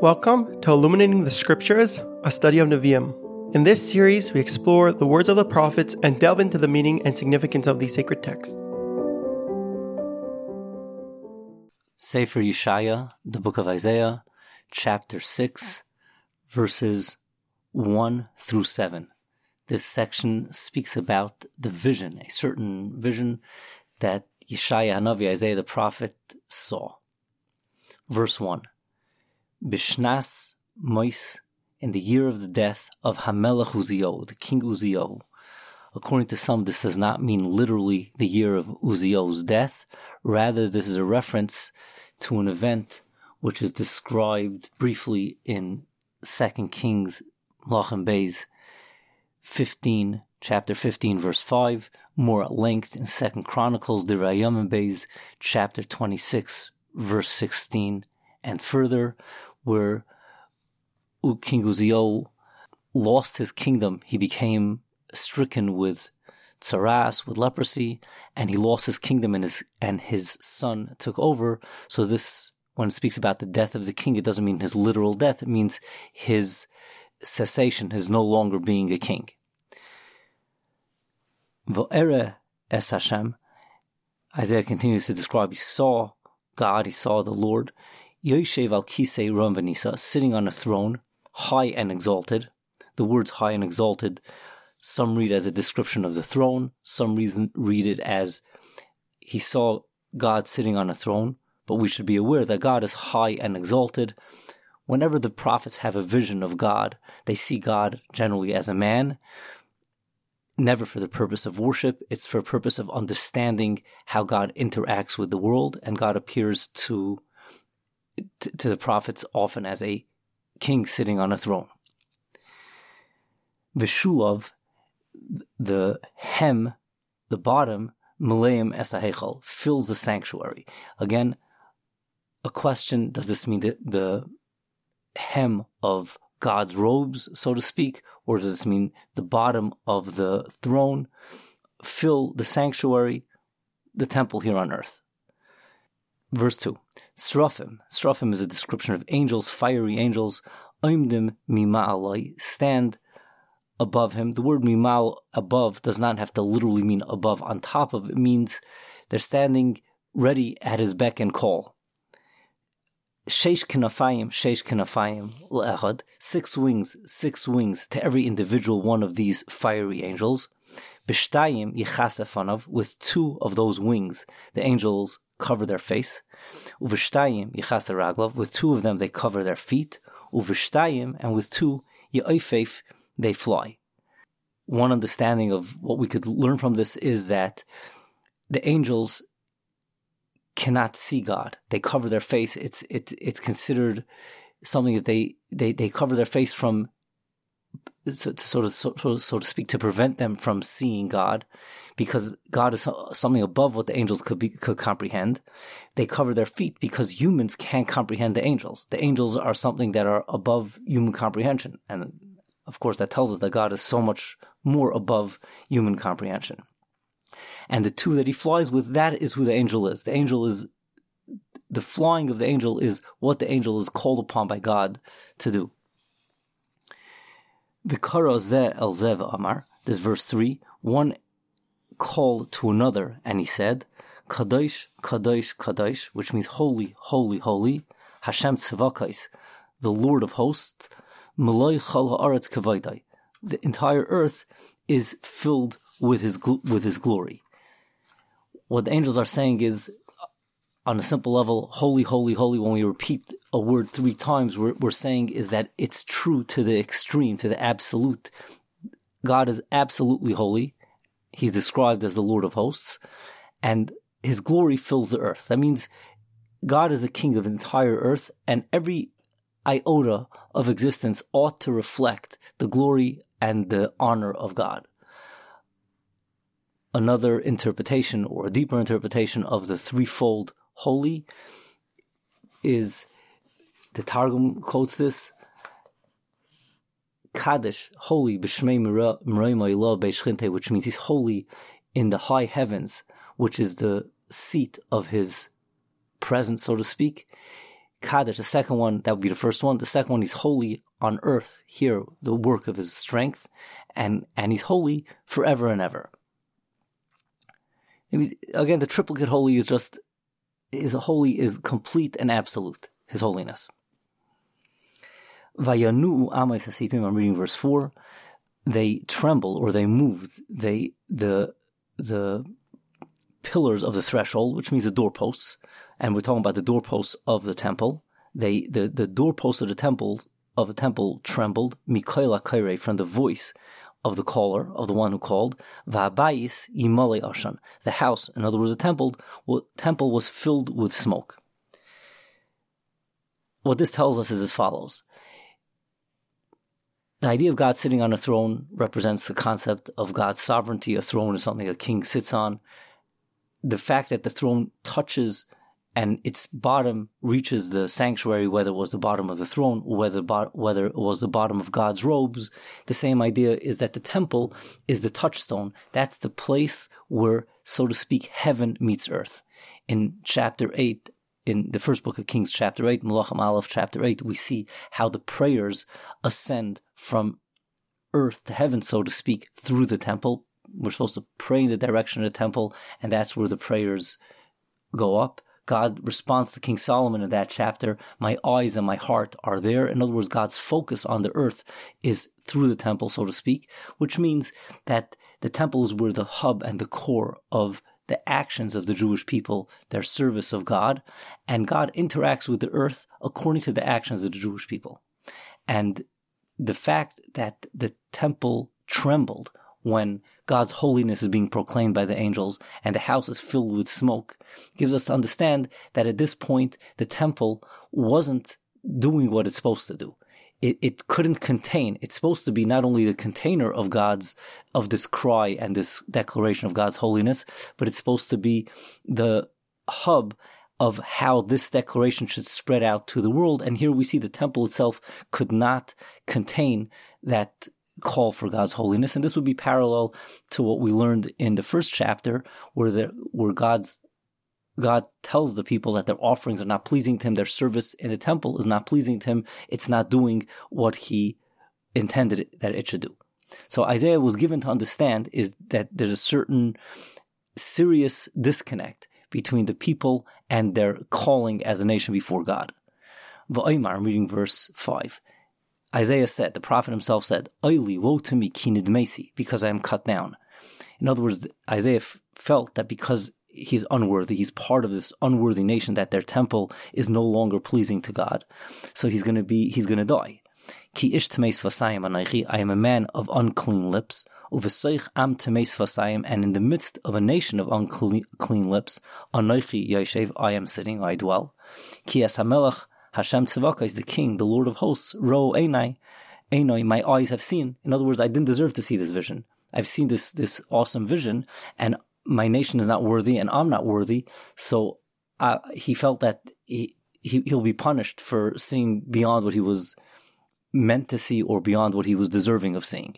Welcome to Illuminating the Scriptures, a study of Nevi'im. In this series, we explore the words of the prophets and delve into the meaning and significance of these sacred texts. Sefer Yeshaya, the book of Isaiah, chapter 6, verses 1 through 7. This section speaks about the vision, a certain vision that Yeshaya Hanavi, Isaiah the prophet, saw. Verse 1. Bishnas Mois, in the year of the death of Hamelech Uziyahu, the king Uziyahu. According to some, this does not mean literally the year of Uziyahu's death. Rather, this is a reference to an event which is described briefly in 2 Kings Lachem Beis 15, chapter 15, verse 5, more at length in 2 Chronicles, the Rayam Beis, chapter 26, verse 16, and further, where King Uziel lost his kingdom. He became stricken with tsaras, with leprosy, and he lost his kingdom and his, and his son took over. So this, when it speaks about the death of the king, it doesn't mean his literal death. It means his cessation, his no longer being a king. Vo'ere es Hashem. Isaiah continues to describe, he saw God, he saw the Lord, Yoshev al Kisei Rambanisa, sitting on a throne, high and exalted. The words high and exalted, some read as a description of the throne, some reason read it as he saw God sitting on a throne, but we should be aware that God is high and exalted. Whenever the prophets have a vision of God, they see God generally as a man, never for the purpose of worship. It's for a purpose of understanding how God interacts with the world, and God appears to to, to the prophets often as a king sitting on a throne. Vishulov, the hem, the bottom, Malaim Esahechal, fills the sanctuary. Again, a question, does this mean the hem of God's robes, so to speak, or does this mean the bottom of the throne fill the sanctuary, the temple here on earth? Verse 2. Srafim. Srafim is a description of angels, fiery angels. Oimdim mima'alai. Stand above him. The word mimal, above, does not have to literally mean above, on top of. It means they're standing ready at his beck and call. Sheish kinafayim, sheish kinafayim le'echad. Six wings, six wings to every individual one of these fiery angels. Bishtayim yichasefanav, with two of those wings, the angels cover their face. Uveshtayim raglav. With two of them, they cover their feet. Uveshtayim, and with two, ye'oifeif, they fly. One understanding of what we could learn from this is that the angels cannot see God. They cover their face. It's it, it's considered something that they, they, they cover their face from so, to, so, so to speak, to prevent them from seeing God, because God is something above what the angels could be, could comprehend. They cover their feet because humans can't comprehend the angels. The angels are something that are above human comprehension. And of course, that tells us that God is so much more above human comprehension. And the two that he flies with, that is who the angel is. The angel is, the flying of the angel is what the angel is called upon by God to do. Vikara el zev amar. This verse three. One called to another, and he said, Kadosh, Kadosh, Kadosh, which means holy, holy, holy. Hashem tzavakais, the Lord of hosts. Malay chal haaretz kavaydai. The entire earth is filled with his with his glory. What the angels are saying is, on a simple level, holy, holy, holy. When we repeat a word three times, we're, we're saying is that it's true to the extreme, to the absolute. God is absolutely holy. He's described as the Lord of hosts, and his glory fills the earth. That means God is the king of the entire earth, and every iota of existence ought to reflect the glory and the honor of God. Another interpretation or a deeper interpretation of the threefold holy is the Targum quotes this. Kaddish, holy, which means he's holy in the high heavens, which is the seat of his presence, so to speak. Kaddish, the second one, that would be the first one. The second one, he's holy on earth, here, the work of his strength, and, and he's holy forever and ever. Again, the triplicate holy is just, is holy is complete and absolute, his holiness. Vayanu I'm reading verse 4, they trembled or they moved, they, the, the pillars of the threshold, which means the doorposts, and we're talking about the doorposts of the temple. They, the, the doorposts of the temple, of the temple trembled, Mikaela Kaire, from the voice of the caller, of the one who called, Va'bayis Yimale. The house, in other words, the temple, temple was filled with smoke. What this tells us is as follows. The idea of God sitting on a throne represents the concept of God's sovereignty. A throne is something a king sits on. The fact that the throne touches and its bottom reaches the sanctuary, whether it was the bottom of the throne, whether whether it was the bottom of God's robes. The same idea is that the temple is the touchstone. That's the place where, so to speak, heaven meets earth. In chapter eight, in the first book of Kings, chapter eight, Melachim Aleph, chapter eight, we see how the prayers ascend from earth to heaven, so to speak, through the temple. We're supposed to pray in the direction of the temple, and that's where the prayers go up. God responds to King Solomon in that chapter, my eyes and my heart are there. In other words, God's focus on the earth is through the temple, so to speak, which means that the temples were the hub and the core of the actions of the Jewish people, their service of God, and God interacts with the earth according to the actions of the Jewish people. And the fact that the temple trembled when God's holiness is being proclaimed by the angels and the house is filled with smoke gives us to understand that at this point the temple wasn't doing what it's supposed to do. It, it couldn't contain. It's supposed to be not only the container of God's, of this cry and this declaration of God's holiness, but it's supposed to be the hub of how this declaration should spread out to the world. And here we see the temple itself could not contain that call for God's holiness. And this would be parallel to what we learned in the first chapter where the, where God's God tells the people that their offerings are not pleasing to him, their service in the temple is not pleasing to him, it's not doing what he intended that it should do. So Isaiah was given to understand is that there's a certain serious disconnect between the people and their calling as a nation before God. V'oimar, I'm reading verse 5. Isaiah said, the prophet himself said, Oili, woe to me, kinidmesi, because I am cut down. In other words, Isaiah f- felt that because he's unworthy, he's part of this unworthy nation, that their temple is no longer pleasing to God. So he's gonna be, he's gonna die. Ki ish vasayim I am a man of unclean lips. Uvesoich am temes vasayim, and in the midst of a nation of unclean lips, anoichi yoshev, I am sitting, I dwell. Ki es hamelach Hashem Tzavakais the king, the Lord of hosts. Ro Einai, Einoi, my eyes have seen. In other words, I didn't deserve to see this vision. I've seen this, this awesome vision and my nation is not worthy and I'm not worthy. So uh, he felt that he, he, he'll be punished for seeing beyond what he was meant to see or beyond what he was deserving of seeing.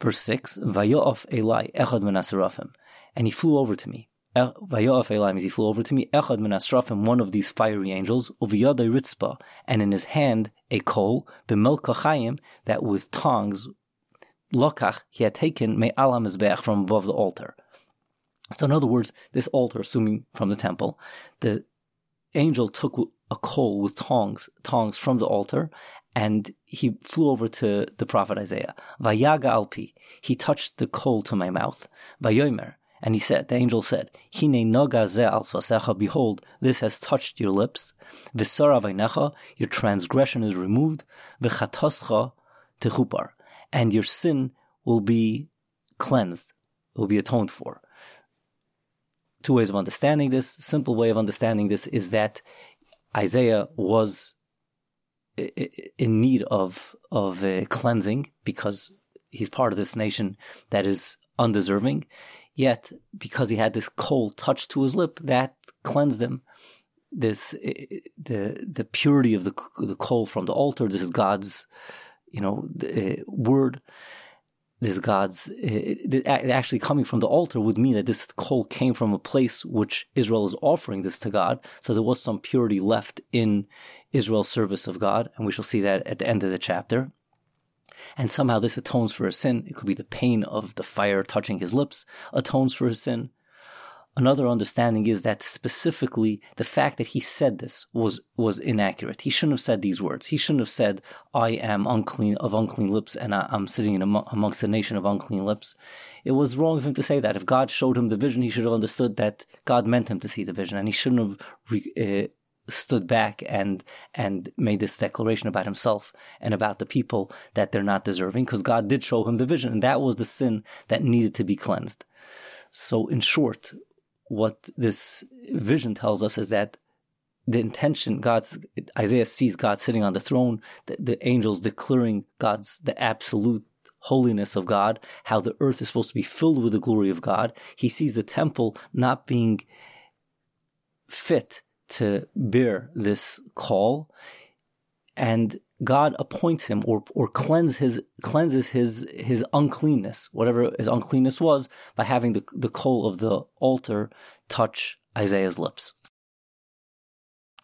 Verse 6, Vayo'of Eli echad min and he flew over to me. Elam, he flew over to me, Echad min Asrafim, one of these fiery angels, Uviyadai Ritzpa, and in his hand a coal, B'melka Chayim, that with tongs, Lokach, he had taken Me Alam from above the altar. So in other words, this altar, assuming from the temple, the angel took a coal with tongs, tongs from the altar, and he flew over to the prophet Isaiah. Vayaga alpi, he touched the coal to my mouth. Vayomer, and he said, the angel said, Hine noga ze al behold, this has touched your lips. V'sara vaynecha, your transgression is removed. V'chatoscha techupar, and your sin will be cleansed, will be atoned for. Two ways of understanding this. Simple way of understanding this is that Isaiah was in need of of cleansing because he's part of this nation that is undeserving. Yet, because he had this coal touched to his lip, that cleansed him. This, the, the purity of the, the coal from the altar, this is God's, you know, uh, word. this God's it, actually coming from the altar would mean that this coal came from a place which Israel is offering this to God. So there was some purity left in Israel's service of God, and we shall see that at the end of the chapter. And somehow this atones for a sin. It could be the pain of the fire touching his lips atones for his sin. Another understanding is that specifically the fact that he said this was, was inaccurate. He shouldn't have said these words. He shouldn't have said, I am unclean of unclean lips and I, am sitting in amongst a nation of unclean lips. It was wrong of him to say that. If God showed him the vision, he should have understood that God meant him to see the vision and he shouldn't have re, uh, stood back and and made this declaration about himself and about the people that they're not deserving because God did show him the vision and that was the sin that needed to be cleansed. So in short, what this vision tells us is that the intention God's Isaiah sees God sitting on the throne, the, the angels declaring God's the absolute holiness of God, how the earth is supposed to be filled with the glory of God. He sees the temple not being fit to bear this call. And God appoints him or, or cleanse his, cleanses his, his uncleanness, whatever his uncleanness was, by having the, the coal of the altar touch Isaiah's lips.